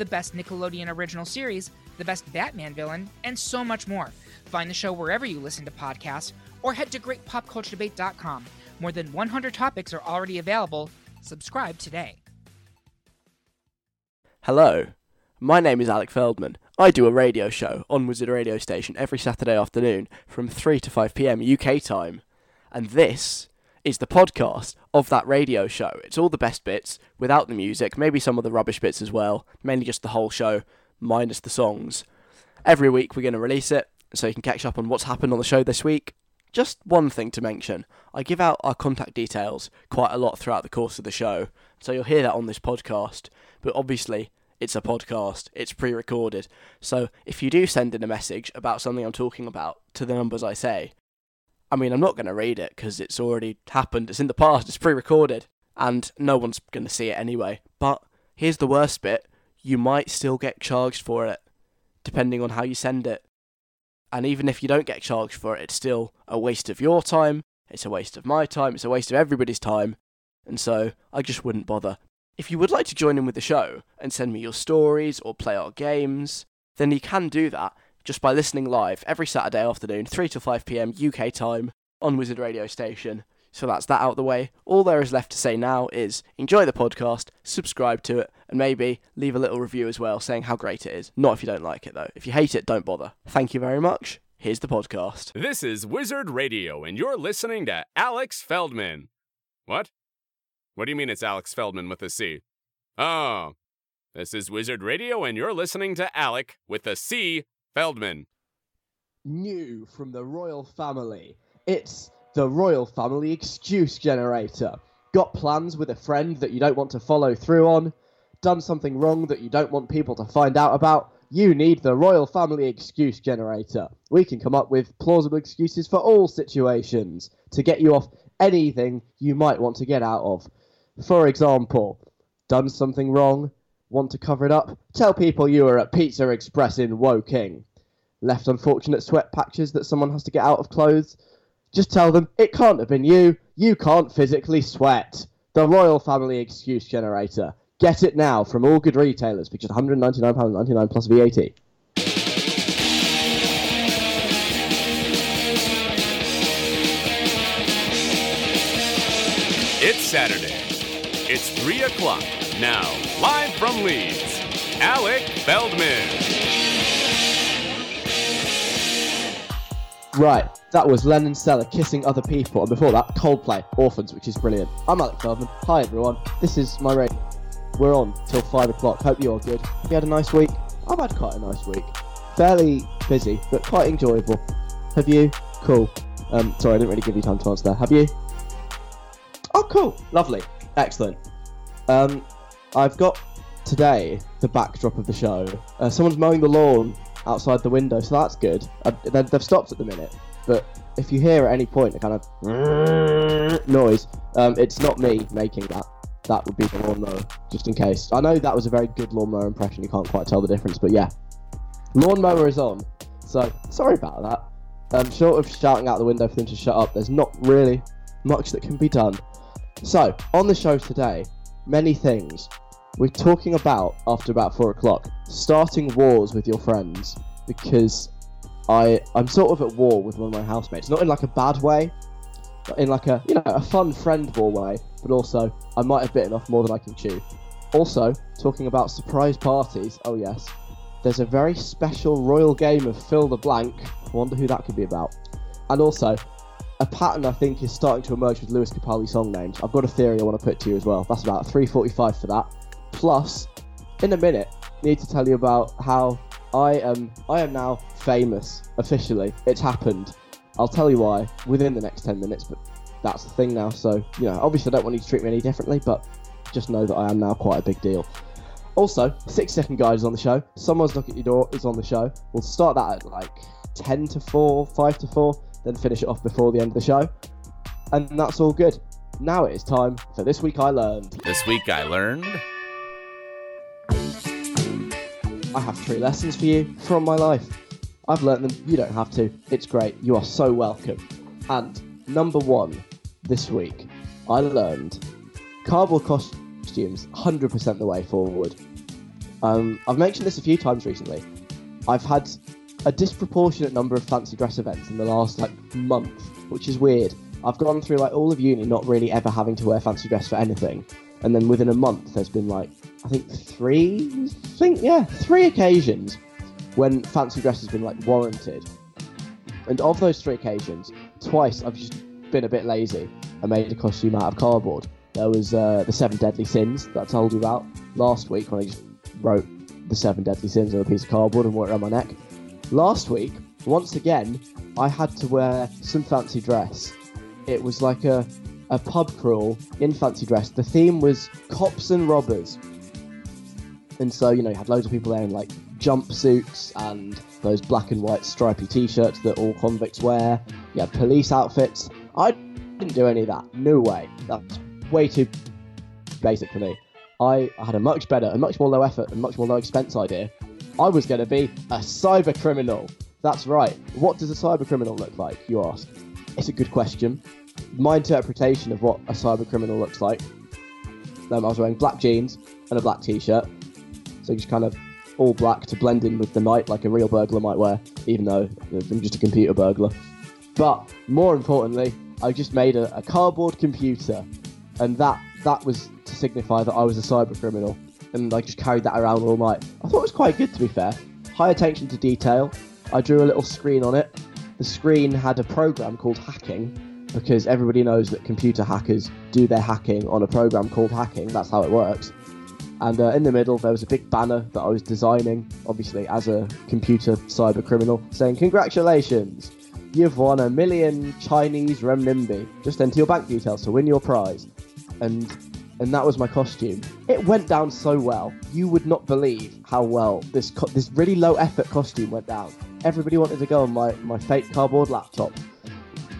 the best Nickelodeon original series, the best Batman villain, and so much more. Find the show wherever you listen to podcasts or head to greatpopculturedebate.com. More than 100 topics are already available. Subscribe today. Hello, my name is Alec Feldman. I do a radio show on Wizard Radio Station every Saturday afternoon from 3 to 5 pm UK time. And this is the podcast of that radio show. It's all the best bits without the music, maybe some of the rubbish bits as well, mainly just the whole show minus the songs. Every week we're going to release it so you can catch up on what's happened on the show this week. Just one thing to mention I give out our contact details quite a lot throughout the course of the show, so you'll hear that on this podcast. But obviously, it's a podcast, it's pre recorded. So if you do send in a message about something I'm talking about to the numbers I say, I mean, I'm not going to read it because it's already happened. It's in the past. It's pre-recorded, and no one's going to see it anyway. But here's the worst bit: you might still get charged for it, depending on how you send it. And even if you don't get charged for it, it's still a waste of your time. It's a waste of my time. It's a waste of everybody's time. And so I just wouldn't bother. If you would like to join in with the show and send me your stories or play our games, then you can do that just by listening live every Saturday afternoon, 3 to 5 pm UK time on Wizard Radio Station. So that's that out the way. All there is left to say now is enjoy the podcast, subscribe to it, and maybe leave a little review as well saying how great it is. Not if you don't like it though. If you hate it, don't bother. Thank you very much. Here's the podcast. This is Wizard Radio, and you're listening to Alex Feldman. What? What do you mean it's Alex Feldman with a C? Oh, this is Wizard Radio, and you're listening to Alec with a C Feldman. New from the royal family. It's the royal family excuse generator. Got plans with a friend that you don't want to follow through on? Done something wrong that you don't want people to find out about? You need the royal family excuse generator. We can come up with plausible excuses for all situations to get you off anything you might want to get out of. For example, done something wrong, Want to cover it up? Tell people you were at Pizza Express in Woking. Left unfortunate sweat patches that someone has to get out of clothes? Just tell them it can't have been you. You can't physically sweat. The Royal Family Excuse Generator. Get it now from all good retailers for just £199.99 plus VAT. It's Saturday. It's 3 o'clock. Now, live from Leeds, Alec Feldman. Right, that was Lennon Stella kissing other people, and before that, Coldplay, Orphans, which is brilliant. I'm Alec Feldman. Hi everyone, this is my radio. We're on till 5 o'clock. Hope you're all good. Have you had a nice week? I've had quite a nice week. Fairly busy, but quite enjoyable. Have you? Cool. Um, sorry, I didn't really give you time to answer there. Have you? Oh, cool. Lovely. Excellent. Um, I've got today the backdrop of the show. Uh, someone's mowing the lawn outside the window, so that's good. Uh, they- they've stopped at the minute, but if you hear at any point a kind of noise, um, it's not me making that. That would be the lawnmower, just in case. I know that was a very good lawnmower impression. You can't quite tell the difference, but yeah, lawnmower is on. So sorry about that. Um, short of shouting out the window for them to shut up, there's not really much that can be done. So on the show today, many things. We're talking about after about four o'clock starting wars with your friends because I I'm sort of at war with one of my housemates. Not in like a bad way, but in like a you know a fun friend war way. But also I might have bitten off more than I can chew. Also talking about surprise parties. Oh yes, there's a very special royal game of fill the blank. I wonder who that could be about. And also a pattern I think is starting to emerge with Lewis Capaldi song names. I've got a theory I want to put to you as well. That's about 3:45 for that. Plus, in a minute, need to tell you about how I am I am now famous officially. It's happened. I'll tell you why within the next 10 minutes, but that's the thing now. So, you know, obviously I don't want you to treat me any differently, but just know that I am now quite a big deal. Also, six second guide is on the show. Someone's knock at your door is on the show. We'll start that at like 10 to 4, 5 to 4, then finish it off before the end of the show. And that's all good. Now it is time for This Week I Learned. This week I learned. I have three lessons for you from my life. I've learnt them, you don't have to. It's great, you are so welcome. And number one this week, I learned cardboard costumes 100% the way forward. Um, I've mentioned this a few times recently. I've had a disproportionate number of fancy dress events in the last like month, which is weird. I've gone through like all of uni not really ever having to wear fancy dress for anything, and then within a month there's been like I think three, I think yeah, three occasions when fancy dress has been like warranted. And of those three occasions, twice I've just been a bit lazy and made a costume out of cardboard. There was uh, the seven deadly sins that I told you about last week when I just wrote the seven deadly sins on a piece of cardboard and wore it around my neck. Last week, once again, I had to wear some fancy dress. It was like a, a pub crawl in fancy dress. The theme was cops and robbers. And so, you know, you had loads of people there in like jumpsuits and those black and white stripy t shirts that all convicts wear. You had police outfits. I didn't do any of that. No way. That's way too basic for me. I, had a much better, a much more low effort, and much more low expense idea. I was going to be a cyber criminal. That's right. What does a cyber criminal look like, you ask? It's a good question. My interpretation of what a cyber criminal looks like um, I was wearing black jeans and a black t shirt. So just kind of all black to blend in with the night like a real burglar might wear, even though I'm just a computer burglar. But more importantly, I just made a, a cardboard computer, and that that was to signify that I was a cyber criminal, and I just carried that around all night. I thought it was quite good to be fair. High attention to detail. I drew a little screen on it. The screen had a program called hacking, because everybody knows that computer hackers do their hacking on a program called hacking. That's how it works. And uh, in the middle, there was a big banner that I was designing, obviously as a computer cyber criminal, saying, "Congratulations, you've won a million Chinese renminbi. Just enter your bank details to win your prize." And and that was my costume. It went down so well. You would not believe how well this co- this really low effort costume went down. Everybody wanted to go on my my fake cardboard laptop.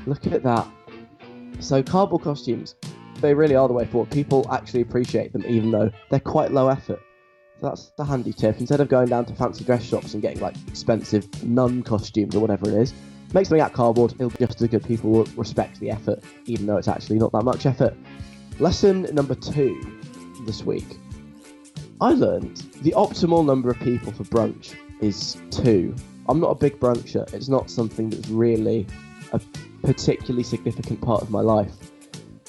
Look at that. So cardboard costumes, they really are the way forward. People actually appreciate them, even though they're quite low effort. So that's the handy tip. Instead of going down to fancy dress shops and getting like expensive nun costumes or whatever it is, make something out of cardboard. It'll be just as good. People will respect the effort, even though it's actually not that much effort. Lesson number two this week. I learned the optimal number of people for brunch is two. I'm not a big bruncher. It's not something that's really a particularly significant part of my life.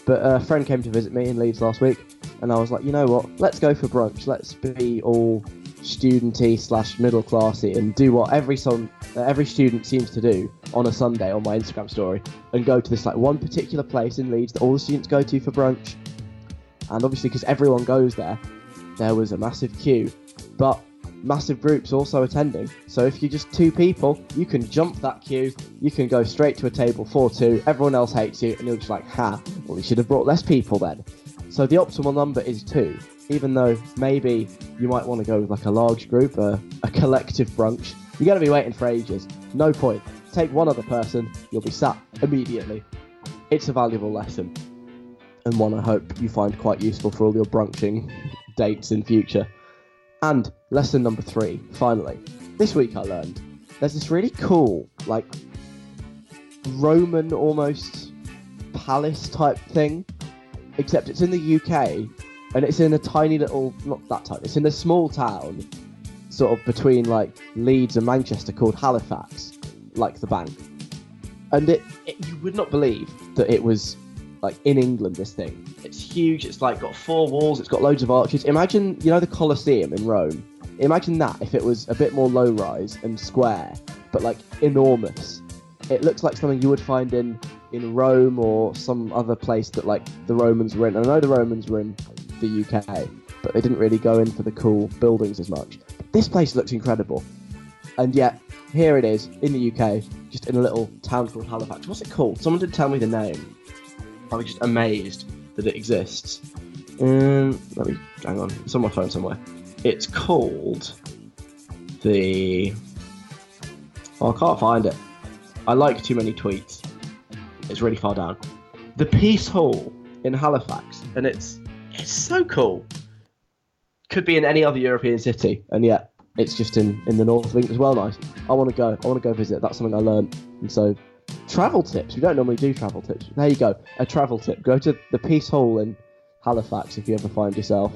But a friend came to visit me in Leeds last week, and I was like, you know what? Let's go for brunch. Let's be all studenty slash middle classy and do what every son, uh, every student seems to do on a Sunday on my Instagram story, and go to this like one particular place in Leeds that all the students go to for brunch. And obviously, because everyone goes there, there was a massive queue, but massive groups also attending. So if you're just two people, you can jump that queue, you can go straight to a table 4 2, everyone else hates you, and you're just like, ha, well, we should have brought less people then. So the optimal number is two, even though maybe you might want to go with like a large group, a, a collective brunch. You're going to be waiting for ages. No point. Take one other person, you'll be sat immediately. It's a valuable lesson, and one I hope you find quite useful for all your brunching dates in future. And lesson number three, finally. This week I learned there's this really cool, like, Roman almost palace type thing, except it's in the UK and it's in a tiny little, not that tiny, it's in a small town, sort of between like Leeds and Manchester called Halifax, like the bank. And it, it you would not believe that it was like in England. This thing, it's huge. It's like got four walls. It's got loads of arches. Imagine you know the Colosseum in Rome. Imagine that if it was a bit more low rise and square, but like enormous. It looks like something you would find in in Rome or some other place that like the Romans were in. I know the Romans were in the UK, but they didn't really go in for the cool buildings as much. This place looks incredible, and yet here it is in the UK, just in a little town called Halifax. What's it called? Someone did tell me the name. I was just amazed that it exists. Um, let me hang on. It's on my phone somewhere. It's called the. Oh, I can't find it. I like too many tweets. It's really far down. The Piece Hall in Halifax, and it's it's so cool. Could be in any other European city, and yet it's just in in the north of England as well. Nice. I want to go. I want to go visit. That's something I learned, and so travel tips. We don't normally do travel tips. There you go. A travel tip. Go to the Piece Hall in Halifax if you ever find yourself,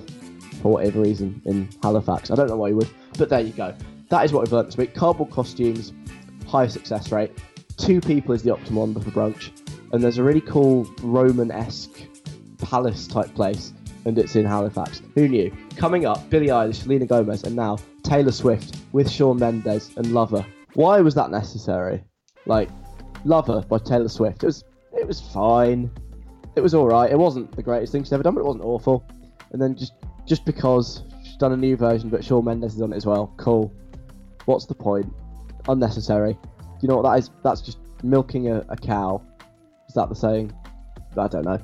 for whatever reason, in Halifax. I don't know why you would, but there you go. That is what we've learned this week. Cardboard costumes, high success rate. Two people is the optimum number for brunch, and there's a really cool Roman-esque palace type place, and it's in Halifax. Who knew? Coming up, Billie Eilish, Selena Gomez, and now Taylor Swift with Shawn Mendes and Lover. Why was that necessary? Like, Lover by Taylor Swift. It was it was fine. It was all right. It wasn't the greatest thing she's ever done, but it wasn't awful. And then just just because she's done a new version, but Shawn Mendes is on it as well. Cool. What's the point? Unnecessary. You know what that is? That's just milking a, a cow. Is that the saying? I don't know.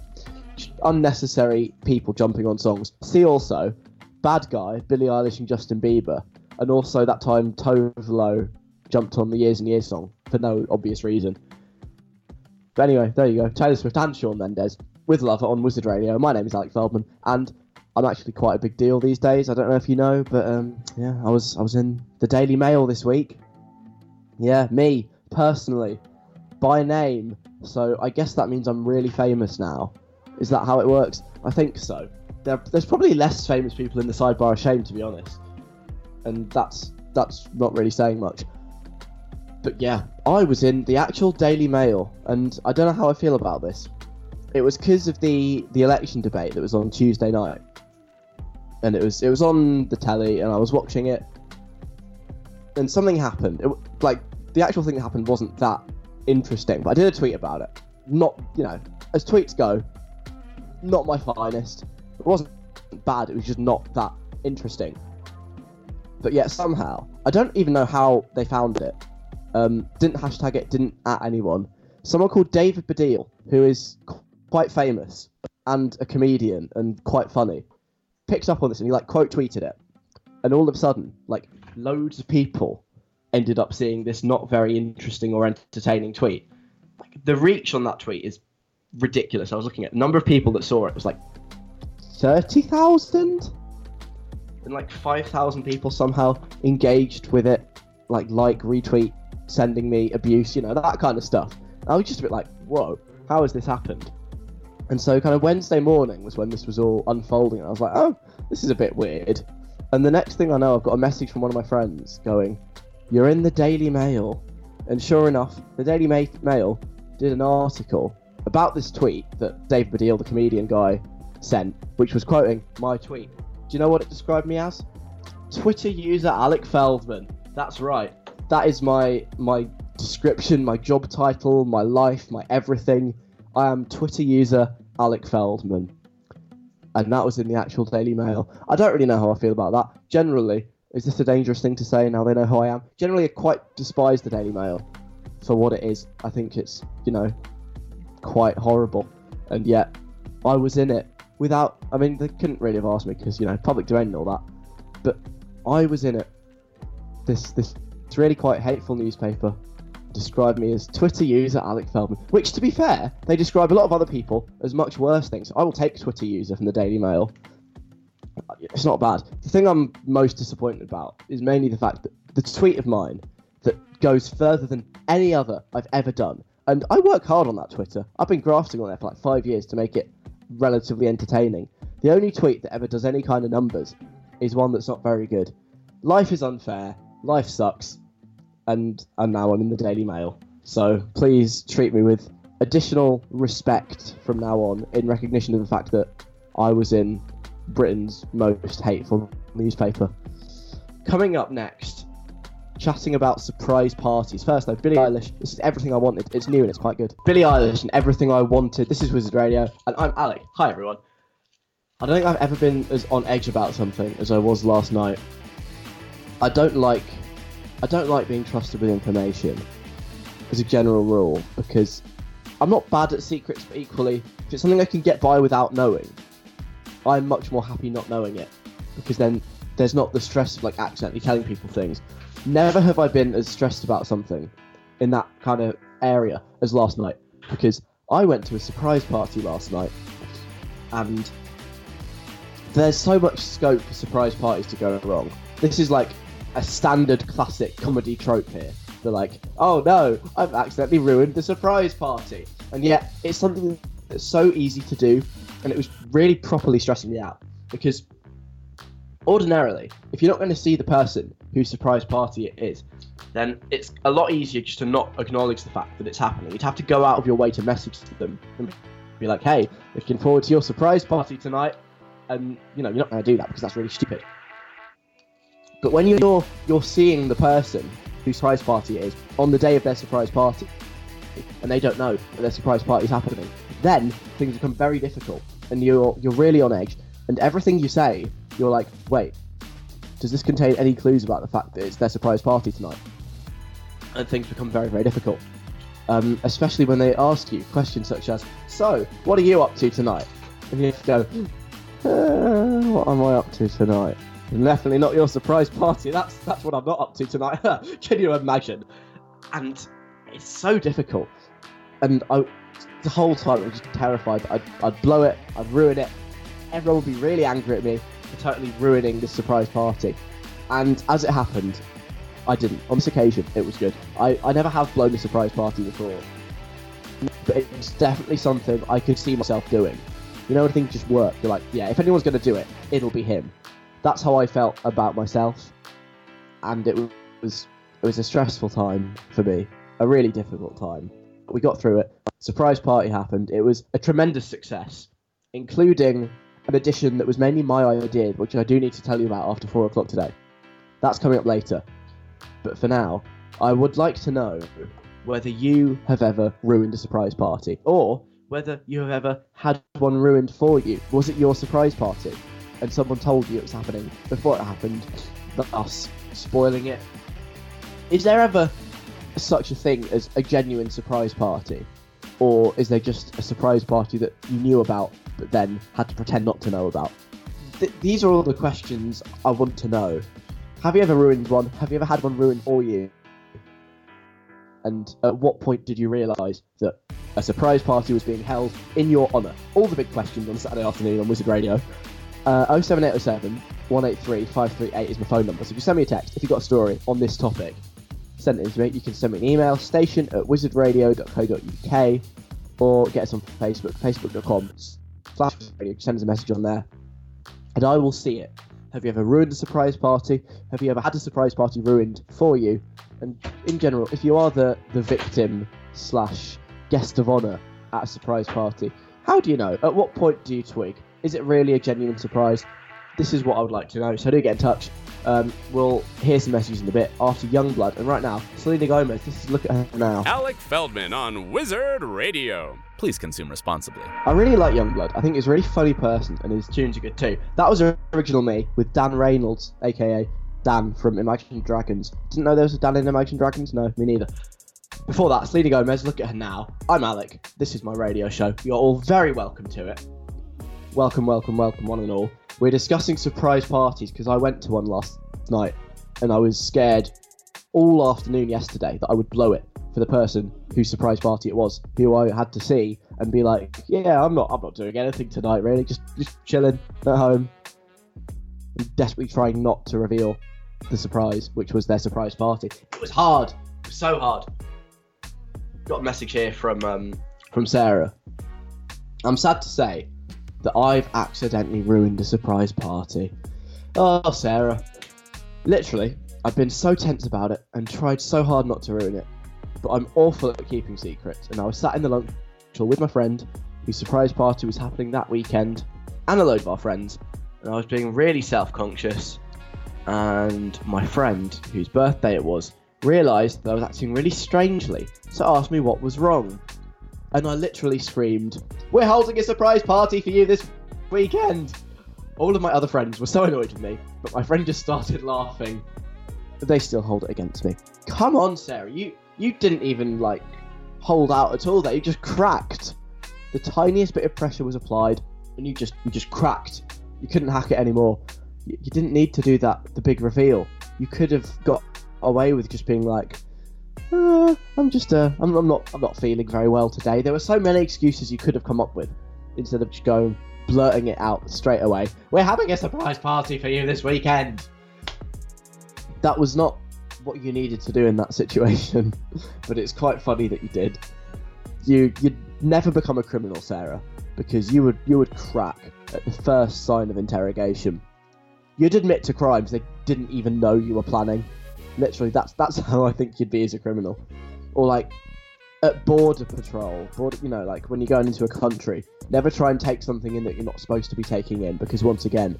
Unnecessary people jumping on songs. See also, Bad Guy, Billie Eilish and Justin Bieber, and also that time Tove Lo jumped on the Years and Years song for no obvious reason. But anyway, there you go. Taylor Swift and Shawn Mendes with love on Wizard Radio. My name is Alec Feldman, and I'm actually quite a big deal these days. I don't know if you know, but um, yeah, I was I was in the Daily Mail this week. Yeah, me personally, by name. So I guess that means I'm really famous now. Is that how it works? I think so. There, there's probably less famous people in the sidebar of shame, to be honest, and that's that's not really saying much. But yeah, I was in the actual Daily Mail, and I don't know how I feel about this. It was because of the the election debate that was on Tuesday night, and it was it was on the telly, and I was watching it, and something happened. It, like the actual thing that happened wasn't that interesting, but I did a tweet about it. Not you know, as tweets go, not my finest. It wasn't bad. It was just not that interesting. But yet somehow, I don't even know how they found it um, didn't hashtag it, didn't at anyone. Someone called David Baddiel, who is quite famous and a comedian and quite funny, picked up on this and he like quote tweeted it, and all of a sudden, like loads of people ended up seeing this not very interesting or entertaining tweet. Like the reach on that tweet is ridiculous. I was looking at the number of people that saw it, it was like thirty thousand, and like five thousand people somehow engaged with it, like like retweet sending me abuse, you know, that kind of stuff. I was just a bit like, whoa, how has this happened? And so, kind of Wednesday morning was when this was all unfolding, and I was like, oh, this is a bit weird. And the next thing I know, I've got a message from one of my friends going, You're in the Daily Mail. And sure enough, the Daily Ma- Mail did an article about this tweet that Dave Baddiel, the comedian guy, sent, which was quoting my tweet. Do you know what it described me as? Twitter user Alec Feldman. That's right that is my my description, my job title, my life, my everything. I am Twitter user Alec Feldman. And that was in the actual Daily Mail. I don't really know how I feel about that. Generally, is this a dangerous thing to say now they know who I am? Generally, I quite despise the Daily Mail for what it is. I think it's, you know, quite horrible. And yet, I was in it without. I mean, they couldn't really have asked me because, you know, public domain and all that. But I was in it. This this it's really quite hateful newspaper. Describe me as Twitter user Alec Feldman, which, to be fair, they describe a lot of other people as much worse things. I will take Twitter user from the Daily Mail. It's not bad. The thing I'm most disappointed about is mainly the fact that the tweet of mine that goes further than any other I've ever done. And I work hard on that Twitter. I've been grafting on there for like five years to make it relatively entertaining. The only tweet that ever does any kind of numbers is one that's not very good. Life is unfair. Life sucks. And and now I'm in the Daily Mail. So please treat me with additional respect from now on in recognition of the fact that I was in Britain's most hateful newspaper. Coming up next, chatting about surprise parties. First, though, Billie Eilish. This is everything I wanted. It's new and it's quite good. Billie Eilish and everything I wanted. This is Wizard Radio, and I'm Alec. Hi, everyone. I don't think I've ever been as on edge about something as I was last night. I don't like, I don't like being trusted with information, as a general rule, because I'm not bad at secrets, but equally, if it's something I can get by without knowing, I'm much more happy not knowing it, because then there's not the stress of like accidentally telling people things. Never have I been as stressed about something in that kind of area as last night, because I went to a surprise party last night, and there's so much scope for surprise parties to go wrong. This is like a standard classic comedy trope here. They're like, oh no, I've accidentally ruined the surprise party. And yet, it's something that's so easy to do, and it was really properly stressing me out. Because ordinarily, if you're not going to see the person whose surprise party it is, then it's a lot easier just to not acknowledge the fact that it's happening. You'd have to go out of your way to message them and be like, hey, looking forward to your surprise party tonight. And, you know, you're not going to do that because that's really stupid. But when you're you're seeing the person whose surprise party it is on the day of their surprise party, and they don't know that their surprise party is happening, then things become very difficult, and you're you're really on edge. And everything you say, you're like, wait, does this contain any clues about the fact that it's their surprise party tonight? And things become very very difficult, um, especially when they ask you questions such as, "So, what are you up to tonight?" And you go, uh, "What am I up to tonight?" Definitely not your surprise party. That's that's what I'm not up to tonight. Can you imagine? And it's so difficult. And I, the whole time, I was just terrified I'd, I'd blow it, I'd ruin it. Everyone would be really angry at me for totally ruining this surprise party. And as it happened, I didn't. On this occasion, it was good. I, I never have blown a surprise party before. But it's definitely something I could see myself doing. You know, when things just work. You're like, yeah, if anyone's going to do it, it'll be him that's how I felt about myself, and it was it was a stressful time for me, a really difficult time. We got through it. Surprise party happened. It was a tremendous success, including an addition that was mainly my idea, which I do need to tell you about after four o'clock today. That's coming up later. But for now, I would like to know whether you have ever ruined a surprise party, or whether you have ever had one ruined for you. Was it your surprise party? and someone told you it was happening before it happened, thus spoiling it. Is there ever such a thing as a genuine surprise party? Or is there just a surprise party that you knew about but then had to pretend not to know about? Th- these are all the questions I want to know. Have you ever ruined one? Have you ever had one ruined for you? And at what point did you realise that a surprise party was being held in your honour? All the big questions on Saturday afternoon on Wizard Radio. Uh, 07807 183 538 is my phone number. So if you send me a text, if you've got a story on this topic, send it to me. You can send me an email, station at wizardradio.co.uk, or get us on Facebook, facebook.com. Send us a message on there, and I will see it. Have you ever ruined a surprise party? Have you ever had a surprise party ruined for you? And in general, if you are the, the victim slash guest of honour at a surprise party, how do you know? At what point do you twig? Is it really a genuine surprise? This is what I would like to know. So do get in touch. Um, we'll hear some messages in a bit after Yungblud. And right now, Selena Gomez. This is look at her now. Alec Feldman on Wizard Radio. Please consume responsibly. I really like Yungblud. I think he's a really funny person, and his tunes are good too. That was original me with Dan Reynolds, aka Dan from Imagine Dragons. Didn't know there was a Dan in Imagine Dragons. No, me neither. Before that, Selena Gomez. Look at her now. I'm Alec. This is my radio show. You're all very welcome to it. Welcome, welcome, welcome, one and all. We're discussing surprise parties because I went to one last night and I was scared all afternoon yesterday that I would blow it for the person whose surprise party it was, who I had to see and be like, yeah, I'm not, I'm not doing anything tonight, really, just, just chilling at home, desperately trying not to reveal the surprise, which was their surprise party. It was hard, it was so hard. Got a message here from um, from Sarah. I'm sad to say that I've accidentally ruined a surprise party. Oh, Sarah. Literally, I've been so tense about it and tried so hard not to ruin it. But I'm awful at keeping secrets, and I was sat in the lunch hall with my friend, whose surprise party was happening that weekend, and a load of our friends, and I was being really self conscious. And my friend, whose birthday it was, realised that I was acting really strangely, so asked me what was wrong. And I literally screamed, We're holding a surprise party for you this weekend! All of my other friends were so annoyed with me, but my friend just started laughing. They still hold it against me. Come on, Sarah, you you didn't even like hold out at all there. You just cracked. The tiniest bit of pressure was applied, and you just you just cracked. You couldn't hack it anymore. You, you didn't need to do that. The big reveal. You could have got away with just being like, uh, I'm just uh, I'm, I'm not I'm not feeling very well today. There were so many excuses you could have come up with instead of just going blurting it out straight away. We're having a surprise party for you this weekend. That was not what you needed to do in that situation, but it's quite funny that you did. You you'd never become a criminal, Sarah, because you would you would crack at the first sign of interrogation. You'd admit to crimes they didn't even know you were planning. Literally, that's that's how I think you'd be as a criminal, or like at border patrol, border, you know, like when you're going into a country, never try and take something in that you're not supposed to be taking in, because once again,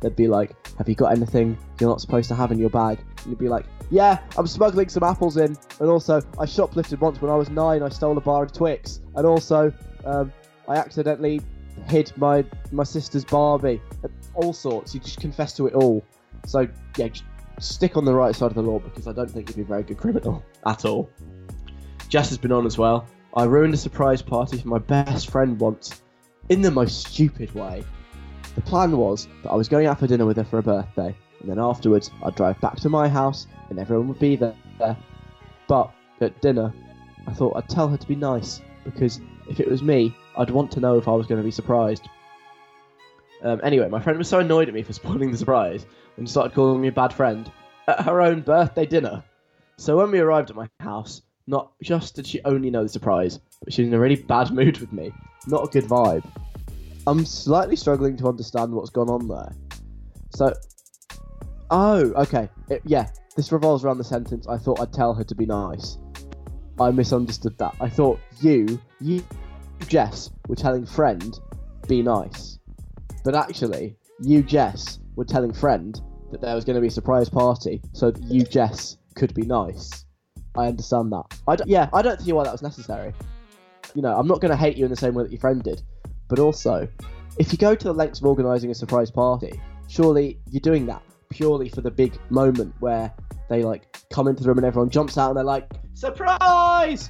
they'd be like, "Have you got anything you're not supposed to have in your bag?" And you'd be like, "Yeah, I'm smuggling some apples in, and also I shoplifted once when I was nine. I stole a bar of Twix, and also um, I accidentally hid my my sister's Barbie. All sorts. You just confess to it all. So yeah, just stick on the right side of the law because I don't think you'd be a very good criminal at all. Jess has been on as well. I ruined a surprise party for my best friend once in the most stupid way. The plan was that I was going out for dinner with her for her birthday, and then afterwards I'd drive back to my house and everyone would be there. But at dinner, I thought I'd tell her to be nice because if it was me, I'd want to know if I was going to be surprised. Um, anyway, my friend was so annoyed at me for spoiling the surprise and started calling me a bad friend at her own birthday dinner. So when we arrived at my house, not just did she only know the surprise, but she was in a really bad mood with me. Not a good vibe. I'm slightly struggling to understand what's gone on there. So, oh, okay, it, yeah, this revolves around the sentence. I thought I'd tell her to be nice. I misunderstood that. I thought you, you, Jess, were telling friend, be nice, but actually, you, Jess, were telling friend that there was going to be a surprise party, so that you, Jess, could be nice. I understand that. I d- yeah, I don't see why that was necessary. You know, I'm not going to hate you in the same way that your friend did, but also, if you go to the lengths of organising a surprise party, surely you're doing that purely for the big moment where they like come into the room and everyone jumps out and they're like, surprise!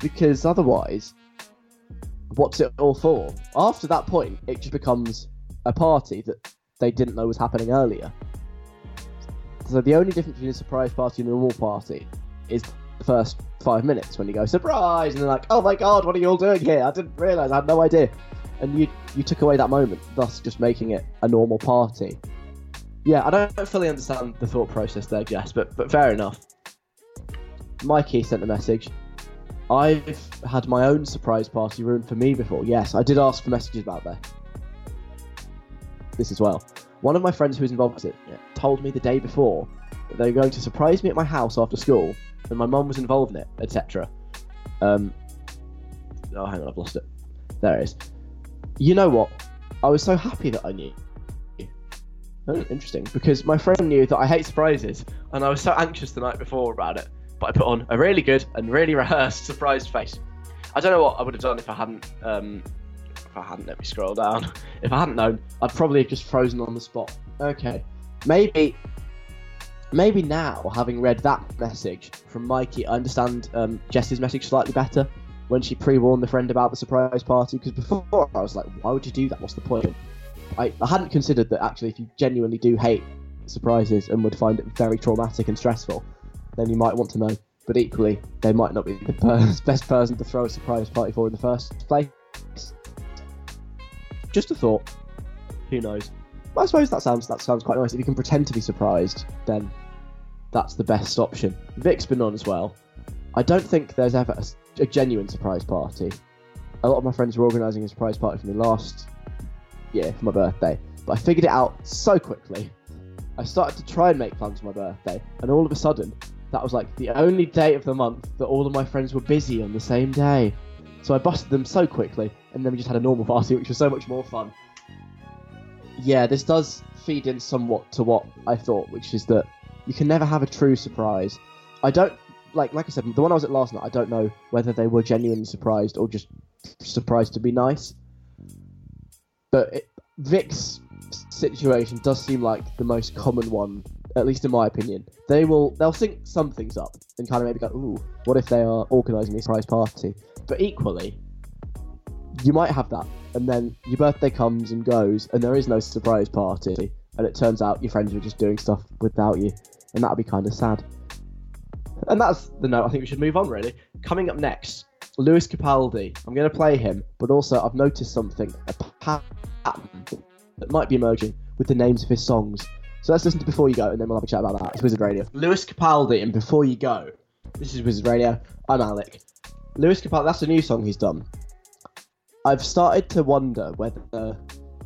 Because otherwise, what's it all for? After that point, it just becomes a party that they didn't know was happening earlier. So the only difference between a surprise party and a normal party is the first five minutes when you go surprise and they're like, oh my god, what are you all doing here? I didn't realise, I had no idea. And you you took away that moment, thus just making it a normal party. Yeah, I don't fully understand the thought process there, Jess, but but fair enough. Mikey sent a message. I've had my own surprise party ruined for me before. Yes, I did ask for messages about that. This as well. One of my friends who was involved with it told me the day before that they were going to surprise me at my house after school, and my mum was involved in it, etc. Um, oh, hang on, I've lost it. There it is. You know what? I was so happy that I knew. Oh, interesting, because my friend knew that I hate surprises, and I was so anxious the night before about it. But I put on a really good and really rehearsed surprised face. I don't know what I would have done if I hadn't. Um, I hadn't let me scroll down. If I hadn't known, I'd probably have just frozen on the spot. Okay, maybe. Maybe now, having read that message from Mikey, I understand um, Jess's message slightly better when she pre-warned the friend about the surprise party. Because before I was like, why would you do that? What's the point? I, I hadn't considered that actually, if you genuinely do hate surprises and would find it very traumatic and stressful, then you might want to know. But equally, they might not be the best person to throw a surprise party for in the first place. Just a thought. Who knows? But I suppose that sounds that sounds quite nice. If you can pretend to be surprised, then that's the best option. Vic's been on as well. I don't think there's ever a, a genuine surprise party. A lot of my friends were organising a surprise party for me last year for my birthday, but I figured it out so quickly. I started to try and make plans for my birthday, and all of a sudden, that was like the only day of the month that all of my friends were busy on the same day. So I busted them so quickly, and then we just had a normal party, which was so much more fun. Yeah, this does feed in somewhat to what I thought, which is that you can never have a true surprise. I don't like, like I said, the one I was at last night. I don't know whether they were genuinely surprised or just surprised to be nice. But it, Vic's situation does seem like the most common one, at least in my opinion. They will they'll sync some things up and kind of maybe go, ooh, what if they are organising a surprise party? But equally, you might have that, and then your birthday comes and goes, and there is no surprise party, and it turns out your friends were just doing stuff without you, and that'd be kind of sad. And that's the note I think we should move on, really. Coming up next, Lewis Capaldi. I'm going to play him, but also I've noticed something, a pattern that might be emerging with the names of his songs. So let's listen to Before You Go, and then we'll have a chat about that. It's Wizard Radio. Lewis Capaldi and Before You Go. This is Wizard Radio. I'm Alec. Lewis Capaldi, that's a new song he's done. I've started to wonder whether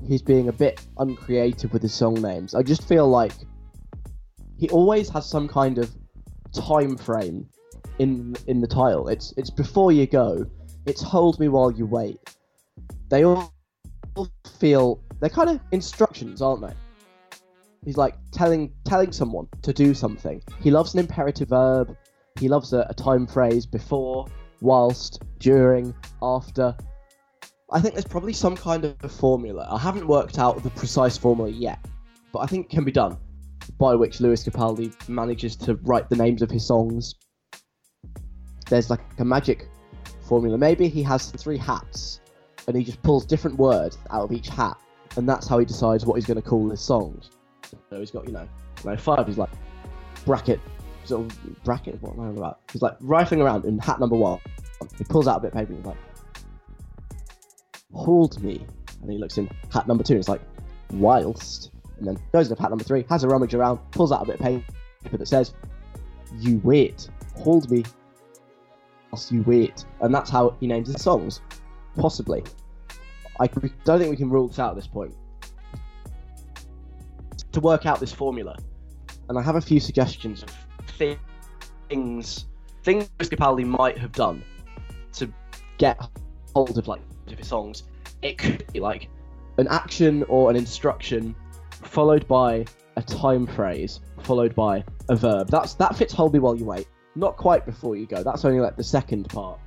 he's being a bit uncreative with his song names. I just feel like he always has some kind of time frame in in the title. It's it's before you go. It's hold me while you wait. They all feel they're kind of instructions, aren't they? He's like telling telling someone to do something. He loves an imperative verb. He loves a, a time phrase before, whilst, during, after. I think there's probably some kind of formula. I haven't worked out the precise formula yet, but I think it can be done. By which Lewis Capaldi manages to write the names of his songs. There's like a magic formula. Maybe he has three hats, and he just pulls different words out of each hat, and that's how he decides what he's going to call his songs. So he's got, you know, like five. He's like bracket, sort of bracket. What am I about? He's like rifling around in hat number one. He pulls out a bit of paper and he's like, "Hold me," and he looks in hat number two. And it's like, "Whilst," and then goes into hat number three, has a rummage around, pulls out a bit of paper that says, "You wait, hold me." Whilst you wait, and that's how he names his songs. Possibly, I don't think we can rule this out at this point to work out this formula, and I have a few suggestions of thi- things things Capaldi might have done to get hold of like of his songs. It could be like an action or an instruction followed by a time phrase followed by a verb. That's that fits hold me while you wait. Not quite before you go. That's only like the second part.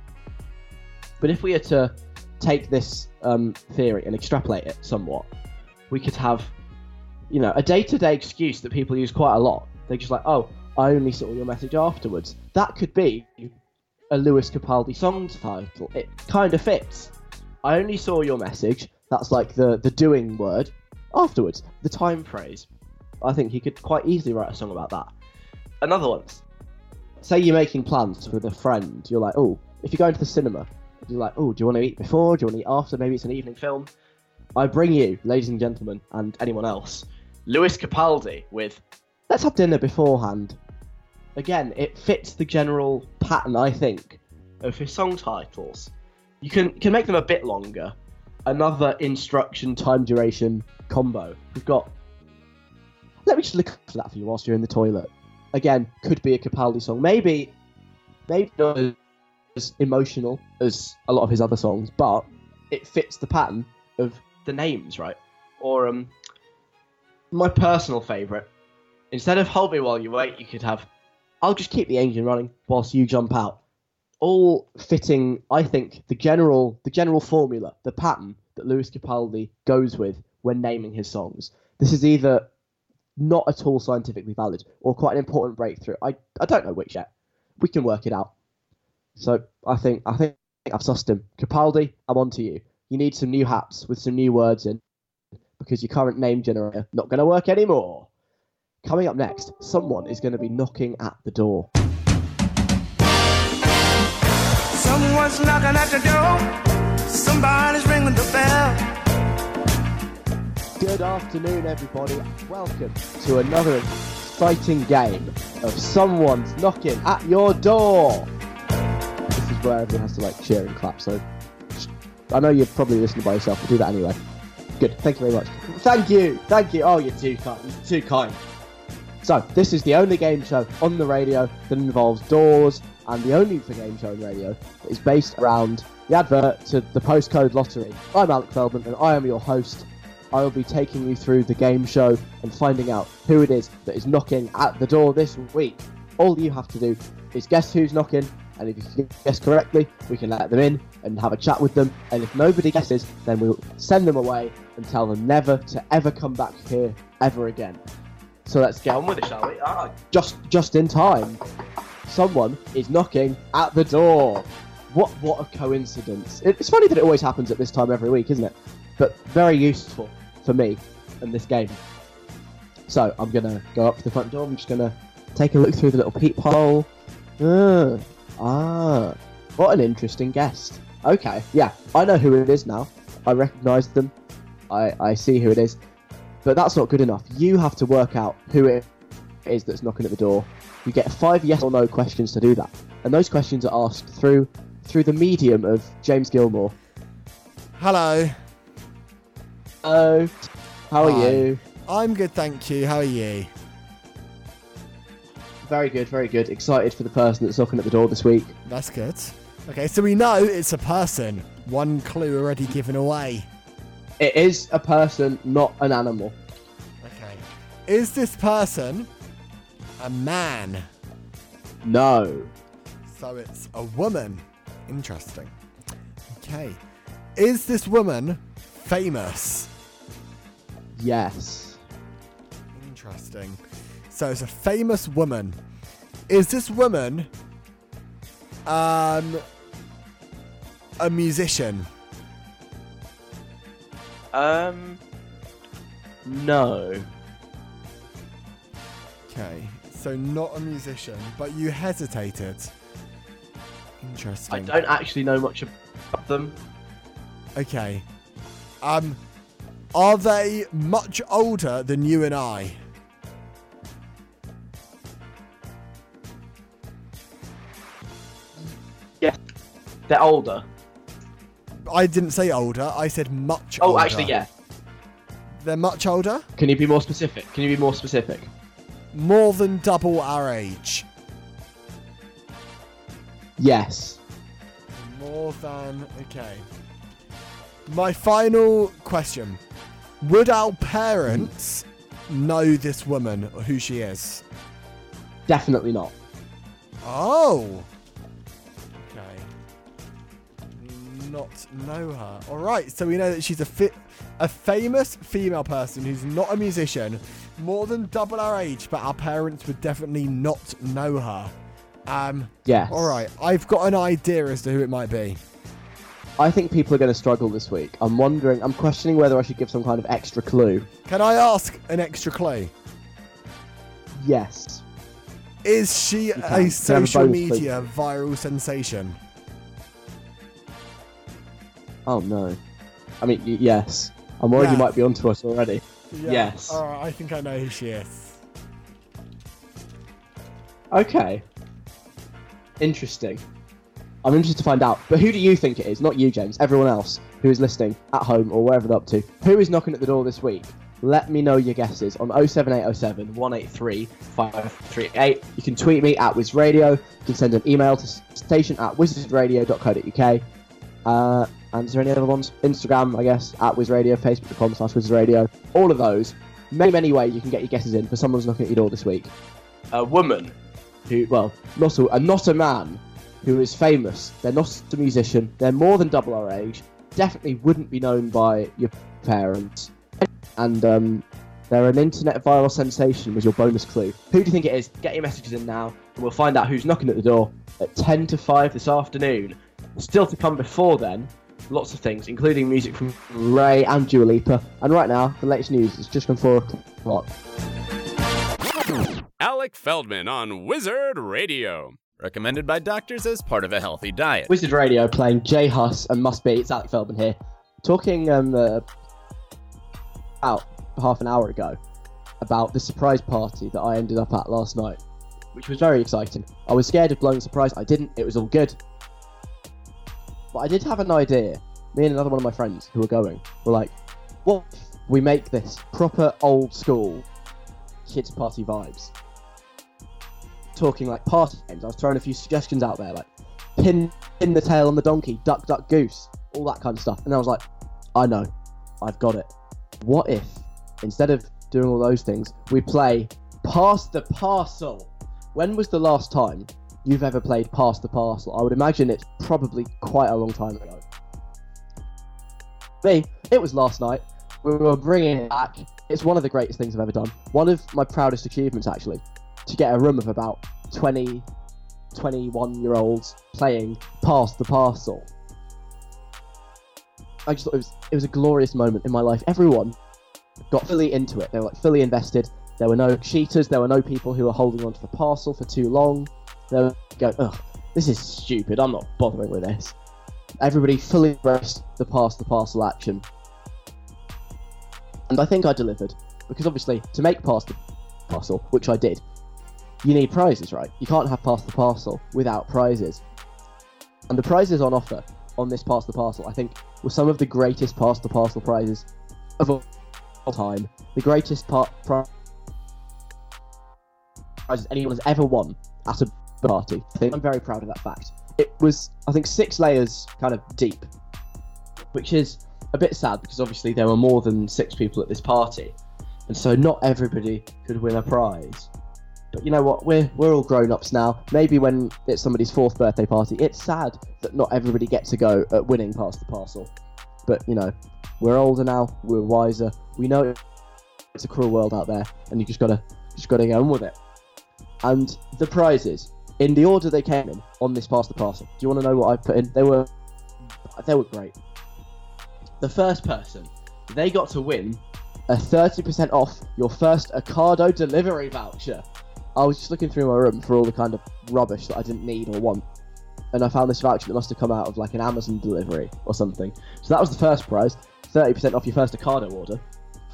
But if we are to take this um, theory and extrapolate it somewhat, we could have you know, a day-to-day excuse that people use quite a lot. They're just like, "Oh, I only saw your message afterwards." That could be a Lewis Capaldi song title. It kind of fits. I only saw your message. That's like the the doing word afterwards. The time phrase. I think he could quite easily write a song about that. Another one. Say you're making plans with a friend. You're like, "Oh, if you're going to the cinema, you're like, oh, do you want to eat before? Do you want to eat after? Maybe it's an evening film." I bring you, ladies and gentlemen, and anyone else, Lewis Capaldi with Let's Have Dinner Beforehand. Again, it fits the general pattern, I think, of his song titles. You can can make them a bit longer. Another instruction time duration combo. We've got. Let me just look for that for you whilst you're in the toilet. Again, could be a Capaldi song. Maybe, maybe not as emotional as a lot of his other songs, but it fits the pattern of the names, right? Or um, my personal favourite. Instead of hold me while you wait, you could have I'll just keep the engine running whilst you jump out. All fitting, I think, the general the general formula, the pattern that Lewis Capaldi goes with when naming his songs. This is either not at all scientifically valid or quite an important breakthrough. I, I don't know which yet. We can work it out. So I think I think I've sussed him. Capaldi, I'm on to you. You need some new hats with some new words in because your current name generator not going to work anymore. Coming up next, someone is going to be knocking at the door. Someone's knocking at the door. Somebody's ringing the bell. Good afternoon, everybody. Welcome to another exciting game of Someone's Knocking at Your Door. This is where everyone has to like cheer and clap. So I know you're probably listening by yourself, but do that anyway. Good. Thank you very much. Thank you. Thank you. Oh, you're too kind. You're too kind. So, this is the only game show on the radio that involves doors, and the only game show on radio that is based around the advert to the postcode lottery. I'm Alec Feldman, and I am your host. I will be taking you through the game show and finding out who it is that is knocking at the door this week. All you have to do is guess who's knocking, and if you guess correctly, we can let them in and have a chat with them. And if nobody guesses, then we'll send them away and tell them never to ever come back here ever again. So let's get on with it, shall we? Ah, just just in time. Someone is knocking at the door. What what a coincidence! It's funny that it always happens at this time every week, isn't it? But very useful for me in this game. So I'm gonna go up to the front door. I'm just gonna take a look through the little peephole. Ah, ah, what an interesting guest. Okay, yeah, I know who it is now. I recognise them. I I see who it is. But that's not good enough. You have to work out who it is that's knocking at the door. You get five yes or no questions to do that, and those questions are asked through through the medium of James Gilmore. Hello. Oh, how are Hi. you? I'm good, thank you. How are you? Very good, very good. Excited for the person that's knocking at the door this week. That's good. Okay, so we know it's a person. One clue already given away. It is a person, not an animal. Okay. Is this person a man? No. So it's a woman. Interesting. Okay. Is this woman famous? Yes. Interesting. So it's a famous woman. Is this woman um a musician? Um. No. Okay. So not a musician, but you hesitated. Interesting. I don't actually know much about them. Okay. Um are they much older than you and I? Yes. They're older. I didn't say older, I said much Oh, older. actually, yeah. They're much older? Can you be more specific? Can you be more specific? More than double our age. Yes. More than. Okay. My final question Would our parents know this woman or who she is? Definitely not. Oh! Not know her. Alright, so we know that she's a fi- a famous female person who's not a musician, more than double our age, but our parents would definitely not know her. Um, Yes. alright, I've got an idea as to who it might be. I think people are going to struggle this week. I'm wondering, I'm questioning whether I should give some kind of extra clue. Can I ask an extra clue? Yes. Is she a Can I have a social clue? media viral sensation? Oh no. I mean, y- yes. I'm worried Yeah. you might be onto us already. Yes. Alright, I think I know who she is. Okay. Interesting. I'm interested to find out. But who do you think it is? Not you, James. Everyone else who is listening at home or wherever they're up to. Who is knocking at the door this week? Let me know your guesses on 07807 183 538. You can tweet me at WizRadio. You can send an email to station at wizardradio.co.uk. Uh, and is there any other ones? Instagram, I guess, at WizRadio, Facebook.com slash WizRadio. All of those. Many, many ways you can get your guesses in for someone's knocking at your door this week. A woman who, well, not a, not a man who is famous. They're not a musician. They're more than double our age. Definitely wouldn't be known by your parents. And um, they're an internet viral sensation. Was your bonus clue? Who do you think it is? Get your messages in now, and we'll find out who's knocking at the door at 10 to 5 this afternoon. Still to come before then. Lots of things, including music from Ray and Dua Lipa. And right now, the latest news is just gone 4 o'clock. Alec Feldman on Wizard Radio. Recommended by doctors as part of a healthy diet. Wizard Radio playing J Hus and Must Be. It's Alec Feldman here. Talking um, uh, about half an hour ago about the surprise party that I ended up at last night, which was very exciting. I was scared of blowing the surprise. I didn't. It was all good. But I did have an idea. Me and another one of my friends who were going were like, what we make this proper old school kids party vibes? Talking like party games. I was throwing a few suggestions out there, like pin pin the tail on the donkey, duck duck goose, all that kind of stuff. And I was like, I know, I've got it. What if instead of doing all those things, we play pass the parcel? When was the last time you've ever played pass the parcel? I would imagine it's probably quite a long time ago. Me, it was last night. We were bringing it back. It's one of the greatest things I've ever done. One of my proudest achievements, actually, to get a room of about 20, 21 year olds playing Pass the Parcel. I just thought it was it was a glorious moment in my life. Everyone got fully into it. They were like fully invested. There were no cheaters. There were no people who were holding onto the parcel for too long. They going, ugh, this is stupid. I'm not bothering with this. Everybody fully embraced the pass the parcel action. And I think I delivered. Because obviously, to make pass the parcel, which I did, you need prizes, right? You can't have pass the parcel without prizes. And the prizes on offer on this pass the parcel, I think, were some of the greatest pass the parcel prizes of all time. The greatest part prizes anyone has ever won at a party. I'm very proud of that fact. It was, I think, six layers kind of deep, which is a bit sad because obviously there were more than six people at this party, and so not everybody could win a prize. But you know what? We're we're all grown ups now. Maybe when it's somebody's fourth birthday party, it's sad that not everybody gets to go at winning past the parcel. But you know, we're older now. We're wiser. We know it's a cruel world out there, and you just gotta just gotta get on with it. And the prizes, in the order they came in on this past the parcel. Do you want to know what I put in? They were they were great. The first person, they got to win a 30% off your first Ocado delivery voucher. I was just looking through my room for all the kind of rubbish that I didn't need or want, and I found this voucher that must have come out of like an Amazon delivery or something. So that was the first prize, 30% off your first Ocado order,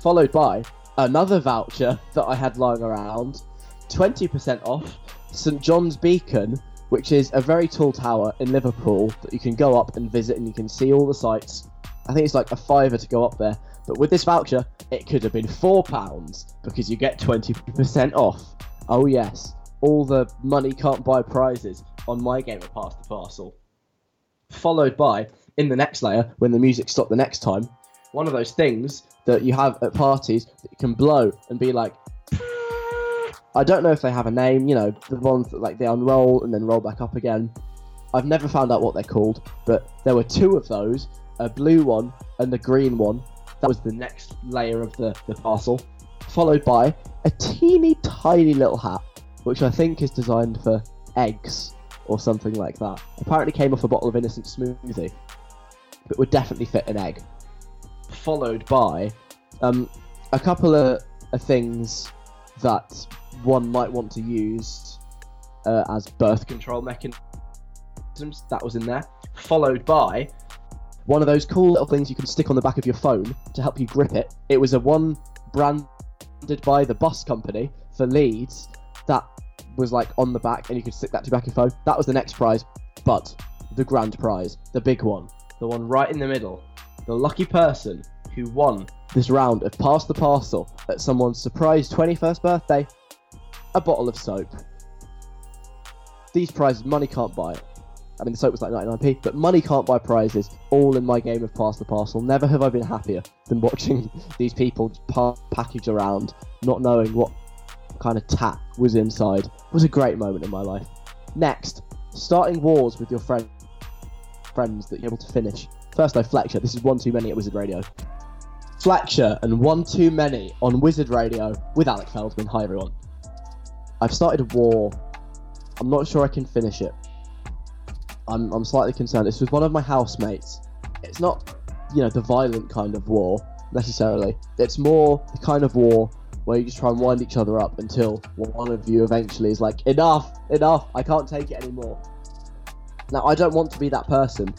followed by another voucher that I had lying around, 20% off St John's Beacon, which is a very tall tower in Liverpool that you can go up and visit and you can see all the sights. I think it's like a fiver to go up there. But with this voucher, it could have been four pounds because you get 20% off. Oh yes, all the money can't buy prizes on my game of Pass the Parcel. Followed by, in the next layer, when the music stopped the next time, one of those things that you have at parties that you can blow and be like, I don't know if they have a name, you know, the ones that like they unroll and then roll back up again. I've never found out what they're called, but there were two of those, a blue one and the green one. That was the next layer of the, the parcel. Followed by a teeny tiny little hat, which I think is designed for eggs or something like that. Apparently came off a bottle of innocent smoothie, but would definitely fit an egg. Followed by um, a couple of, of things that one might want to use uh, as birth control mechanisms. That was in there. Followed by one of those cool little things you can stick on the back of your phone to help you grip it. It was a one branded by the bus company for Leeds that was like on the back, and you could stick that to the back of your phone. That was the next prize, but the grand prize, the big one, the one right in the middle, the lucky person who won this round of Pass the Parcel at someone's surprise 21st birthday, a bottle of soap. These prizes, money can't buy it. I mean, the soap was like 99p, but money can't buy prizes. All in my game of Pass the Parcel. Never have I been happier than watching these people pa- package around, not knowing what kind of tack was inside. It was a great moment in my life. Next, starting wars with your friend, friends that you're able to finish. First, though, Fletcher. This is one too many at Wizard Radio. Fletcher and one too many on Wizard Radio with Alec Feldman. Hi, everyone. I've started a war. I'm not sure I can finish it. I'm, I'm slightly concerned. It's with one of my housemates. It's not, you know, the violent kind of war necessarily. It's more the kind of war where you just try and wind each other up until one of you eventually is like, enough, enough, I can't take it anymore. Now, I don't want to be that person,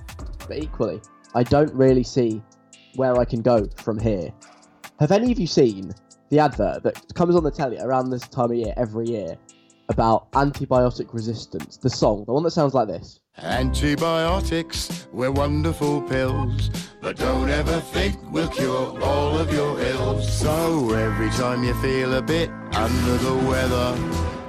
but equally, I don't really see where I can go from here. Have any of you seen the advert that comes on the telly around this time of year every year about antibiotic resistance. The song, the one that sounds like this. Antibiotics, we're wonderful pills, but don't ever think we'll cure all of your ills. So every time you feel a bit under the weather,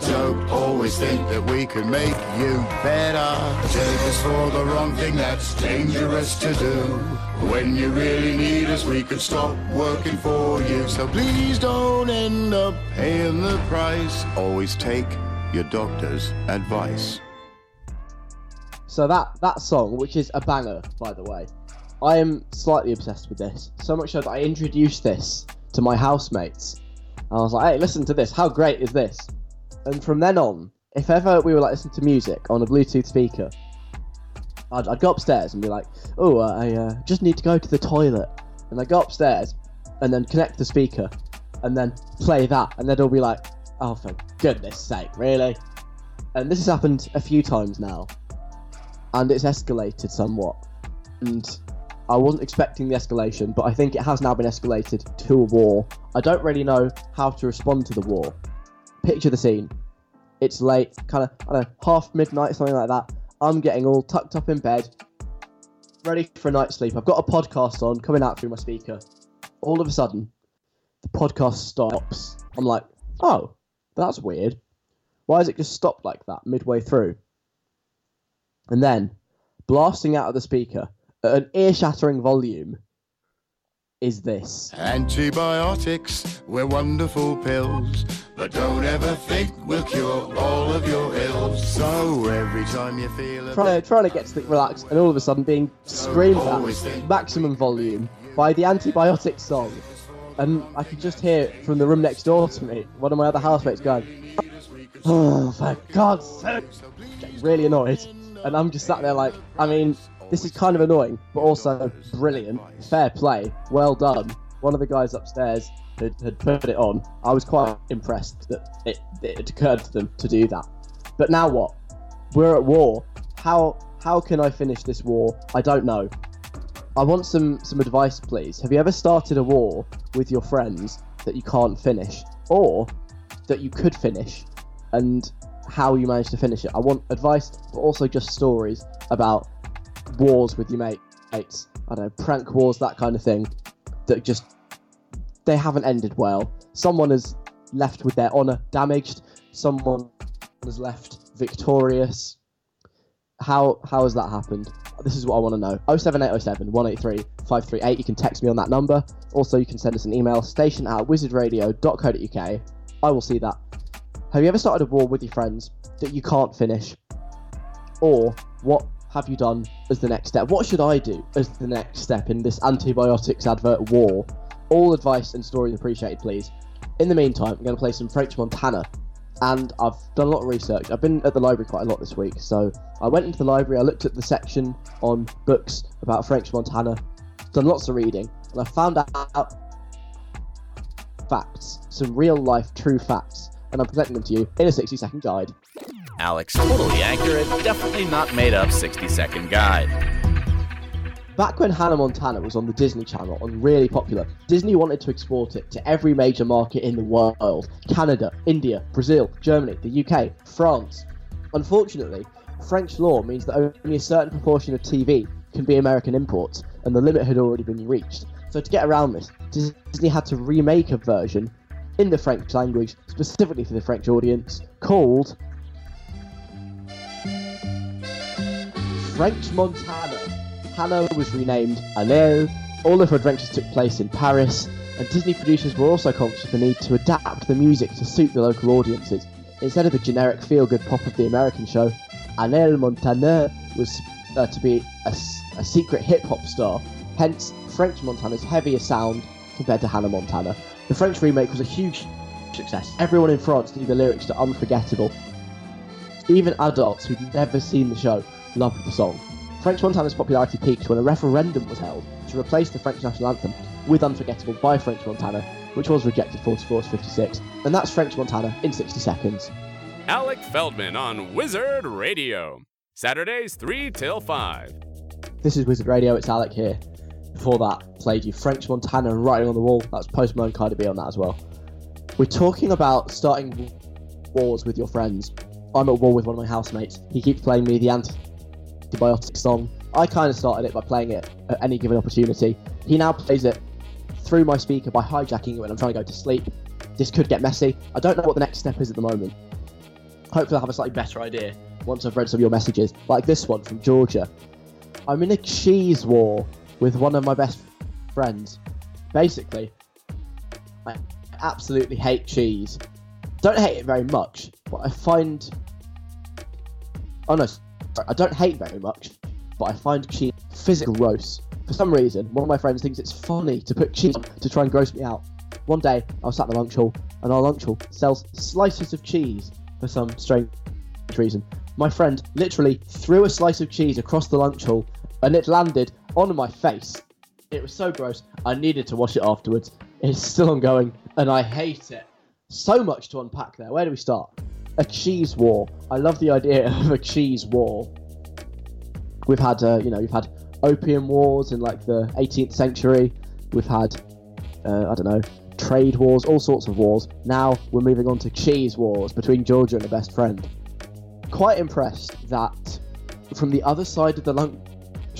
don't always think that we can make you better. Take us for the wrong thing, that's dangerous to do. When you really need us, we could stop working for you. So please don't end up paying the price. Always take your doctor's advice. So that that song, which is a banger, by the way, I am slightly obsessed with this. So much so that I introduced this to my housemates. And I was like, "Hey, listen to this. How great is this?" And from then on, if ever we were like listening to music on a Bluetooth speaker, I'd, I'd go upstairs and be like, "Oh, uh, I uh, just need to go to the toilet," and I go upstairs and then connect the speaker and then play that, and then it'll be like, "Oh, for goodness sake, really?" And this has happened a few times now, and it's escalated somewhat. And I wasn't expecting the escalation, but I think it has now been escalated to a war. I don't really know how to respond to the war. Picture the scene. It's late, kind of, I don't know, half midnight, something like that. I'm getting all tucked up in bed, ready for a night's sleep. I've got a podcast on coming out through my speaker. All of a sudden, the podcast stops. I'm like, oh, that's weird. Why has it just stopped like that midway through? And then, blasting out of the speaker at an ear shattering volume, is this. Antibiotics, we're wonderful pills, but don't ever think we'll cure all of your ills. So every time you feel a Trying to, trying to get sleep relaxed, and all of a sudden being screamed at maximum volume by the antibiotic song. And I could just hear it from the room next door to me, one of my other housemates going, Oh, for God's sake! Getting really annoyed. And I'm just sat there like, I mean, this is kind of annoying, but also brilliant. Fair play. Well done. One of the guys upstairs had, had put it on. I was quite impressed that it, it occurred to them to do that. But now what? We're at war. How how can I finish this war? I don't know. I want some some advice, please. Have you ever started a war with your friends that you can't finish, or that you could finish, and how you managed to finish it? I want advice, but also just stories about wars with your mate, mates. I don't know, prank wars, that kind of thing. That just they haven't ended well. Someone has left with their honor damaged. Someone has left victorious. How how has that happened? This is what I want to know. 07807 183 538. You can text me on that number. Also, you can send us an email, station at wizardradio.co.uk. I will see that. Have you ever started a war with your friends that you can't finish? Or what have you done as the next step? What should I do as the next step in this antibiotics advert war? All advice and stories appreciated, please. In the meantime, I'm going to play some French Montana. And I've done a lot of research. I've been at the library quite a lot this week. So I went into the library, I looked at the section on books about French Montana, done lots of reading, and I found out facts, some real life true facts, and I'm presenting them to you in a 60 second guide. Alex, totally accurate, definitely not made up 60 second guide. Back when Hannah Montana was on the Disney Channel and really popular, Disney wanted to export it to every major market in the world Canada, India, Brazil, Germany, the UK, France. Unfortunately, French law means that only a certain proportion of TV can be American imports, and the limit had already been reached. So, to get around this, Disney had to remake a version in the French language, specifically for the French audience, called French Montana. Hannah was renamed Annelle. All of her adventures took place in Paris, and Disney producers were also conscious of the need to adapt the music to suit the local audiences. Instead of the generic feel-good pop of the American show, Annelle Montana was uh, to be a secret hip-hop star. Hence, French Montana's heavier sound compared to Hannah Montana. The French remake was a huge success. Everyone in France knew the lyrics to Unforgettable. Even adults who'd never seen the show loved the song. French Montana's popularity peaked when a referendum was held to replace the French national anthem with Unforgettable by French Montana, which was rejected 44 to 56. And that's French Montana in 60 seconds. Alec Feldman on Wizard Radio. Saturdays 3 till 5. This is Wizard Radio, it's Alec here. Before that, played you French Montana and Writing on the Wall. That's Post Malone Cardi B on that as well. We're talking about starting wars with your friends. I'm at war with one of my housemates. He keeps playing me the antibiotic song. I kind of started it by playing it at any given opportunity. He now plays it through my speaker by hijacking it when I'm trying to go to sleep. This could get messy. I don't know what the next step is at the moment. Hopefully, I'll have a slightly better idea once I've read some of your messages, like this one from Georgia. I'm in a cheese war with one of my best friends. Basically, I absolutely hate cheese. Don't hate it very much, but I find. Oh no, sorry, I don't hate very much, but I find cheese physically gross. For some reason, one of my friends thinks it's funny to put cheese on to try and gross me out. One day, I was sat in the lunch hall, and our lunch hall sells slices of cheese for some strange reason. My friend literally threw a slice of cheese across the lunch hall, and it landed on my face. It was so gross, I needed to wash it afterwards. It's still ongoing, and I hate it. So much to unpack there. Where do we start? A cheese war. I love the idea of a cheese war. We've had, uh, you know, we've had opium wars in like the 18th century. We've had, uh, I don't know, trade wars, all sorts of wars. Now we're moving on to cheese wars between Georgia and her best friend. Quite impressed that from the other side of the lunch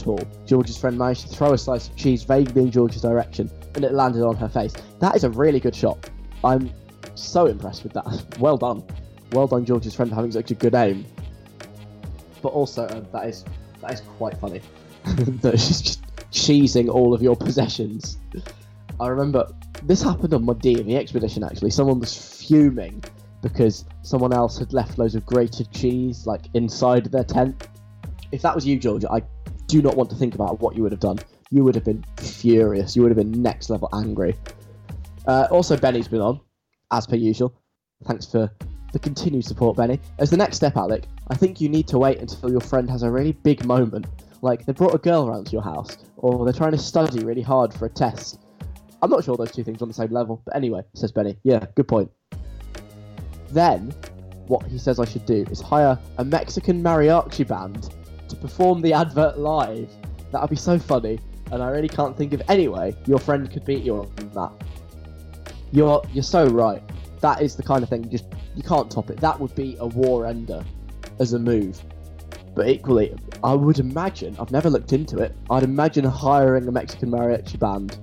hall, George's friend managed to throw a slice of cheese vaguely in George's direction and it landed on her face. That is a really good shot. I'm so impressed with that. well done. Well done, George's friend, for having such a good aim. But also, uh, that is that is quite funny. that she's just cheesing all of your possessions. I remember this happened on my DV expedition actually. Someone was fuming because someone else had left loads of grated cheese like inside their tent. If that was you, Georgia, I do not want to think about what you would have done. You would have been furious. You would have been next level angry. Uh, also, Benny's been on, as per usual. Thanks for the continued support, Benny. As the next step, Alec, I think you need to wait until your friend has a really big moment. Like they brought a girl around to your house, or they're trying to study really hard for a test. I'm not sure those two things are on the same level, but anyway, says Benny. Yeah, good point. Then, what he says I should do is hire a Mexican mariachi band to perform the advert live. That would be so funny, and I really can't think of any way your friend could beat you on that. You're you're so right. That is the kind of thing you just you can't top it. That would be a war ender as a move. But equally, I would imagine I've never looked into it. I'd imagine hiring a Mexican mariachi band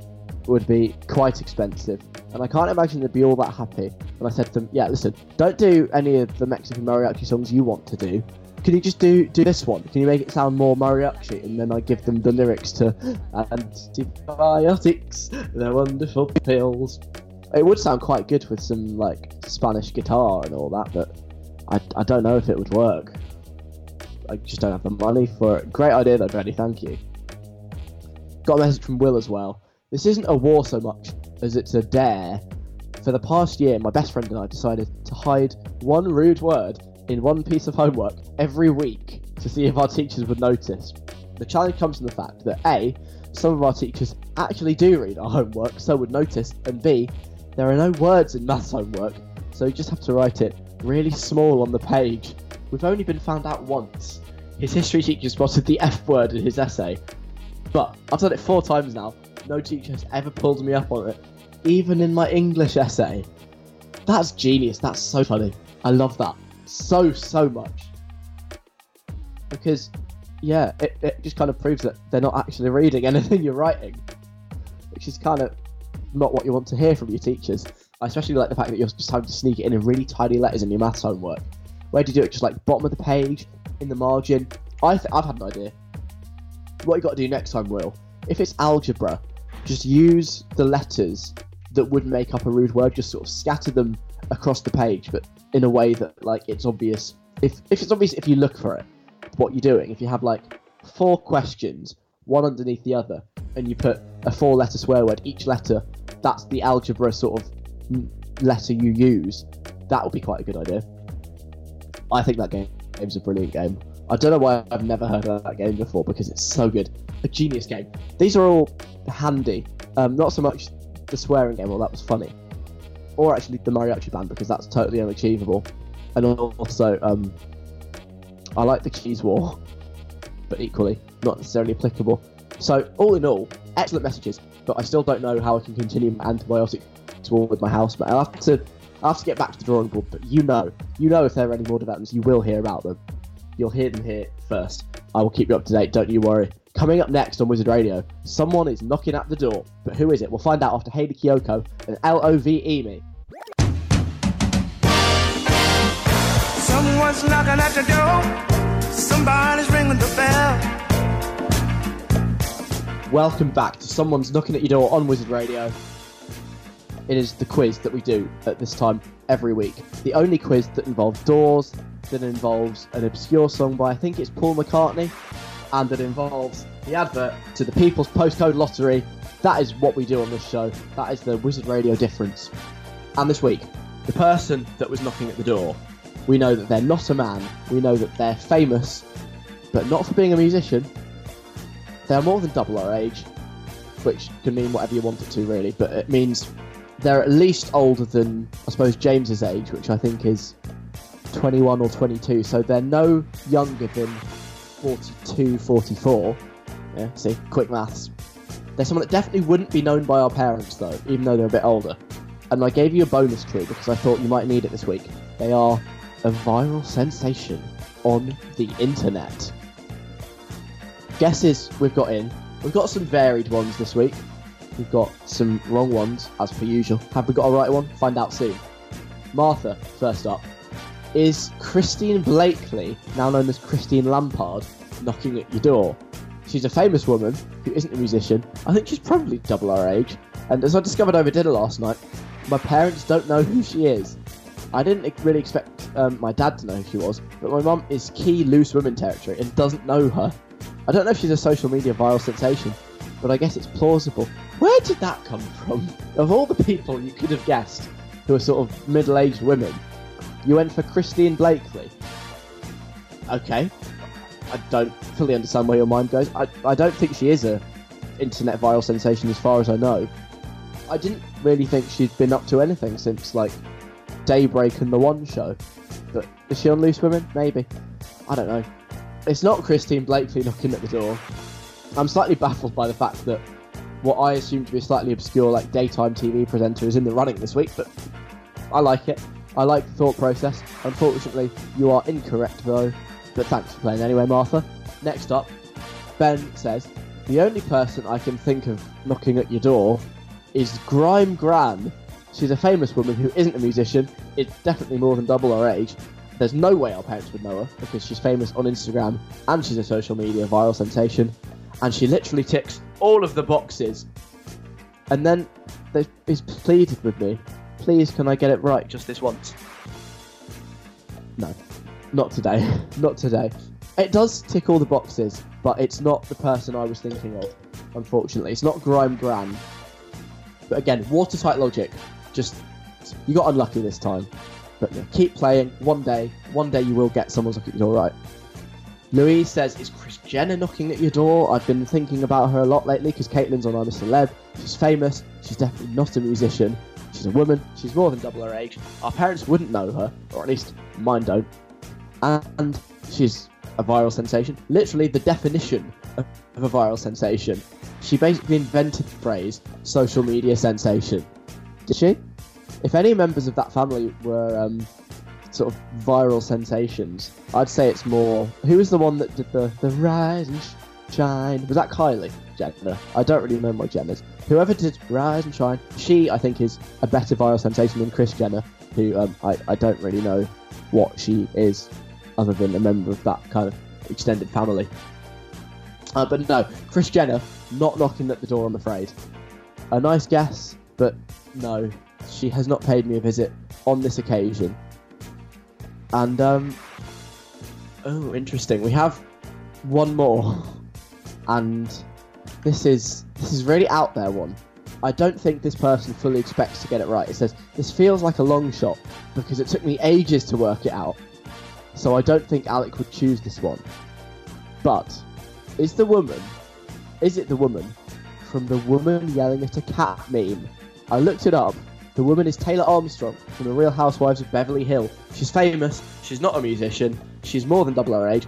would be quite expensive, and I can't imagine they'd be all that happy. And I said to them, "Yeah, listen, don't do any of the Mexican mariachi songs you want to do. Can you just do do this one? Can you make it sound more mariachi?" And then I give them the lyrics to "Antibiotics, they're wonderful pills." It would sound quite good with some like Spanish guitar and all that, but I, I don't know if it would work. I just don't have the money for it. Great idea though, Benny. Thank you. Got a message from Will as well. This isn't a war so much as it's a dare. For the past year, my best friend and I decided to hide one rude word in one piece of homework every week to see if our teachers would notice. The challenge comes from the fact that A, some of our teachers actually do read our homework, so would notice, and B, there are no words in maths homework, so you just have to write it really small on the page. We've only been found out once. His history teacher spotted the F word in his essay. But I've done it four times now. No teacher has ever pulled me up on it, even in my English essay. That's genius. That's so funny. I love that so, so much. Because, yeah, it, it just kind of proves that they're not actually reading anything you're writing, which is kind of not what you want to hear from your teachers. I especially like the fact that you're just having to sneak it in in really tiny letters in your maths homework. Where do you do it? Just like bottom of the page, in the margin. I th- I've had an idea. What you got to do next time, Will? If it's algebra, just use the letters that would make up a rude word. Just sort of scatter them across the page, but in a way that like it's obvious. If if it's obvious if you look for it, what you're doing. If you have like four questions, one underneath the other, and you put a four-letter swear word, each letter that's the algebra sort of letter you use. That would be quite a good idea. I think that game game's a brilliant game. I don't know why I've never heard of that game before because it's so good. A genius game. These are all handy. Um, not so much the swearing game, well, that was funny. Or actually the mariachi band because that's totally unachievable. And also, um, I like the cheese war, but equally not necessarily applicable. So, all in all, excellent messages, but I still don't know how I can continue my antibiotic war with my housemate. I'll have to, I'll have to get back to the drawing board, but you know, You know if there are any more developments, you will hear about them. You'll hear them here first. I will keep you up to date, don't you worry. Coming up next on Wizard Radio, someone is knocking at the door. But who is it? We'll find out after Hayley Kiyoko and Love me. Someone's knocking at the door. Somebody's ringing the bell. Welcome back to Someone's Knocking at Your Door on Wizard Radio. It is the quiz that we do at this time every week. The only quiz that involves doors, that involves an obscure song by I think it's Paul McCartney, and that involves the advert to the People's Postcode Lottery. That is what we do on this show. That is the Wizard Radio difference. And this week, the person that was knocking at the door, we know that they're not a man. We know that they're famous, but not for being a musician. They're more than double our age, which can mean whatever you want it to, really. But it means they're at least older than, I suppose, James's age, which I think is 21 or 22. So they're no younger than 42, 44. Yeah, see, quick maths. They're someone that definitely wouldn't be known by our parents, though, even though they're a bit older. And I gave you a bonus clue because I thought you might need it this week. They are a viral sensation on the internet. Guesses we've got in. We've got some varied ones this week. We've got some wrong ones, as per usual. Have we got a right one? Find out soon. Martha, first up. Is Christine Bleakley, now known as Christine Lampard, knocking at your door? She's a famous woman who isn't a musician. I think she's probably double our age. And as I discovered over dinner last night, my parents don't know who she is. I didn't really expect um, my dad to know who she was, but my mum is key loose women territory and doesn't know her. I don't know if she's a social media viral sensation, but I guess it's plausible. Where did that come from? Of all the people you could have guessed who are sort of middle aged women, you went for Christine Bleakley. Okay. I don't fully understand where your mind goes. I, I don't think she is a internet viral sensation as far as I know. I didn't really think she'd been up to anything since like Daybreak and the One Show. But is she on Loose Women? Maybe. I don't know. It's not Christine Bleakley knocking at the door. I'm slightly baffled by the fact that what I assume to be a slightly obscure like daytime TV presenter is in the running this week, but I like it. I like the thought process. Unfortunately, you are incorrect though. But thanks for playing anyway, Martha. Next up, Ben says, The only person I can think of knocking at your door is Grime Gran. She's a famous woman who isn't a musician, It's definitely more than double our age. There's no way our parents would know her because she's famous on Instagram and she's a social media viral sensation. And she literally ticks all of the boxes. And then he's pleaded with me, please can I get it right just this once? No, not today. not today. It does tick all the boxes, but it's not the person I was thinking of, unfortunately. It's not Grime Gran. But again, watertight logic. Just, you got unlucky this time. But yeah, keep playing. One day, one day you will get someone's knocking at your door right. Louise says, Is Kris Jenner knocking at your door? I've been thinking about her a lot lately because Caitlyn's on I'm a Celeb. She's famous. She's definitely not a musician. She's a woman. She's more than double her age. Our parents wouldn't know her, or at least mine don't. And she's a viral sensation. Literally the definition of a viral sensation. She basically invented the phrase social media sensation. Did she? If any members of that family were um, sort of viral sensations, I'd say it's more. Who was the one that did the the rise and shine? Was that Kylie Jenner? I don't really know what Jenner's. Whoever did rise and shine, she I think is a better viral sensation than Kris Jenner, who um, I I don't really know what she is, other than a member of that kind of extended family. Uh, but no, Kris Jenner not knocking at the door. I'm afraid. A nice guess, but no, she has not paid me a visit on this occasion. And um, oh, interesting. We have one more, and this is this is really out there one. I don't think this person fully expects to get it right. It says this feels like a long shot because it took me ages to work it out. So I don't think Alec would choose this one. But is the woman? Is it the woman from the woman yelling at a cat meme? I looked it up. The woman is Taylor Armstrong from The Real Housewives of Beverly Hill. She's famous. She's not a musician. She's more than double her age.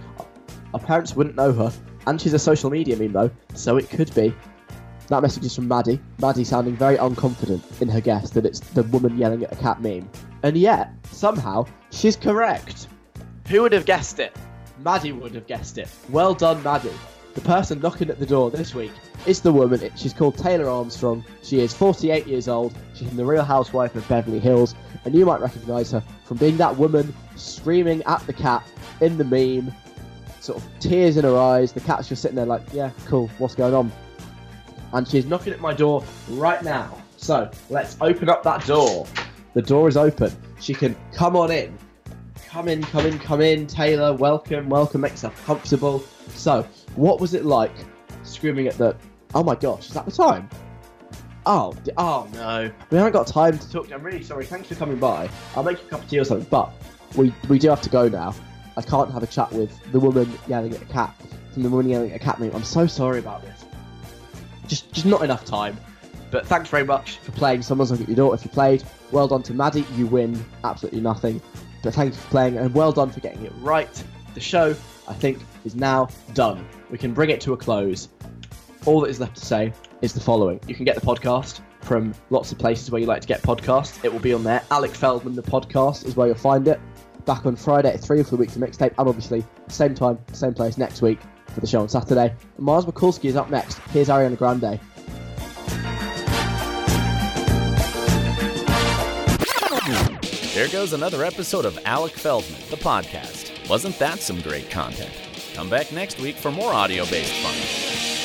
Our parents wouldn't know her. And she's a social media meme though, so it could be. That message is from Maddie. Maddie sounding very unconfident in her guess that it's the woman yelling at a cat meme. And yet, somehow, she's correct. Who would have guessed it? Maddie would have guessed it. Well done, Maddie. The person knocking at the door this week is the woman. She's called Taylor Armstrong. She is 48 years old. She's in the Real Housewife of Beverly Hills, and you might recognise her from being that woman screaming at the cat in the meme, sort of tears in her eyes. The cat's just sitting there like, yeah, cool, what's going on? And she's knocking at my door right now. So let's open up that door. The door is open. She can come on in. Come in, come in, come in, Taylor. Welcome, welcome. Make yourself comfortable. So, what was it like screaming at the? Oh my gosh, is that the time? Oh, oh no. We haven't got time to talk. I'm really sorry. Thanks for coming by. I'll make you a cup of tea or something. But we we do have to go now. I can't have a chat with the woman yelling at a cat from the woman yelling at a cat meme. I'm so sorry about this. Just just not enough time. But thanks very much for playing Someone's looking at Your Door. If you played, well done to Maddie. You win absolutely nothing. But thank you for playing and well done for getting it right. The show, I think, is now done. We can bring it to a close. All that is left to say is the following. You can get the podcast from lots of places where you like to get podcasts. It will be on there. Alec Feldman, the podcast, is where you'll find it. Back on Friday at 3 for the weekly mixtape, and obviously, same time, same place next week for the show on Saturday. Mars Mikulski is up next. Here's Ariana Grande. There goes another episode of Alec Feldman, the podcast. Wasn't that some great content? Come back next week for more audio based fun.